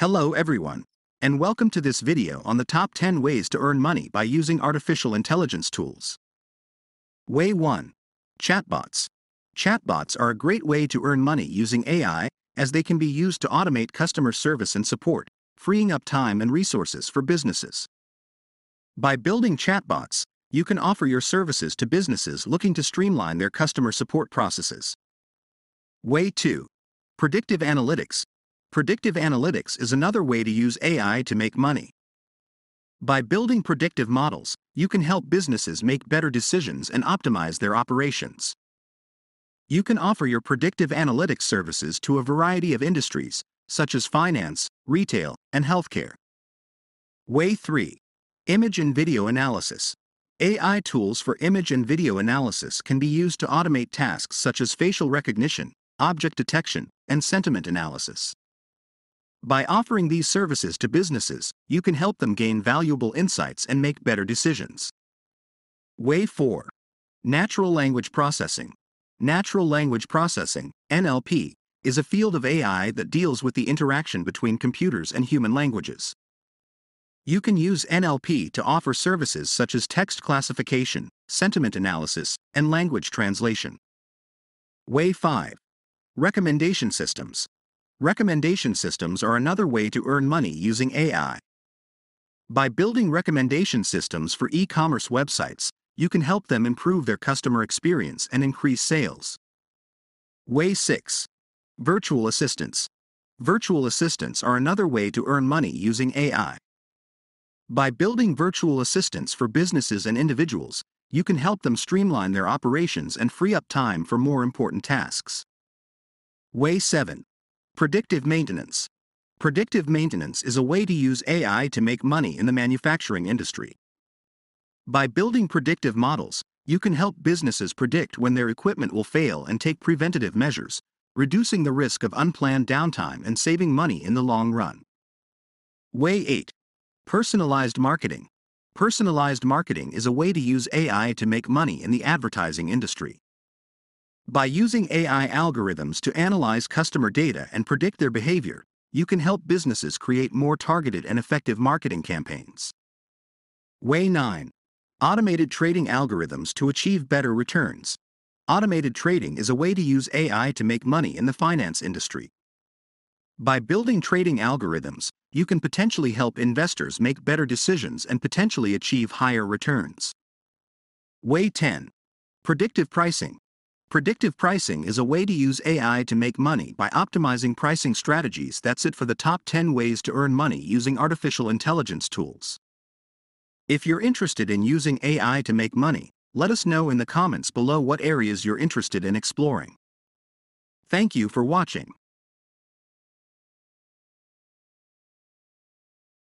Hello everyone, and welcome to this video on the top 10 ways to earn money by using artificial intelligence tools. Way 1. Chatbots. Chatbots are a great way to earn money using AI, as they can be used to automate customer service and support, freeing up time and resources for businesses. By building chatbots, you can offer your services to businesses looking to streamline their customer support processes. Way 2. Predictive Analytics. Predictive analytics is another way to use AI to make money. By building predictive models, you can help businesses make better decisions and optimize their operations. You can offer your predictive analytics services to a variety of industries, such as finance, retail, and healthcare. Way 3. Image and Video Analysis. AI tools for image and video analysis can be used to automate tasks such as facial recognition, object detection, and sentiment analysis. By offering these services to businesses, you can help them gain valuable insights and make better decisions. Way 4. Natural Language Processing. Natural Language Processing, NLP, is a field of AI that deals with the interaction between computers and human languages. You can use NLP to offer services such as text classification, sentiment analysis, and language translation. Way 5. Recommendation systems. Recommendation systems are another way to earn money using AI. By building recommendation systems for e commerce websites, you can help them improve their customer experience and increase sales. Way 6. Virtual assistants. Virtual assistants are another way to earn money using AI. By building virtual assistants for businesses and individuals, you can help them streamline their operations and free up time for more important tasks. Way 7. Predictive Maintenance. Predictive maintenance is a way to use AI to make money in the manufacturing industry. By building predictive models, you can help businesses predict when their equipment will fail and take preventative measures, reducing the risk of unplanned downtime and saving money in the long run. Way 8. Personalized Marketing. Personalized marketing is a way to use AI to make money in the advertising industry. By using AI algorithms to analyze customer data and predict their behavior, you can help businesses create more targeted and effective marketing campaigns. Way 9. Automated trading algorithms to achieve better returns. Automated trading is a way to use AI to make money in the finance industry. By building trading algorithms, you can potentially help investors make better decisions and potentially achieve higher returns. Way 10. Predictive pricing. Predictive pricing is a way to use AI to make money by optimizing pricing strategies that's it for the top 10 ways to earn money using artificial intelligence tools. If you're interested in using AI to make money, let us know in the comments below what areas you're interested in exploring. Thank you for watching.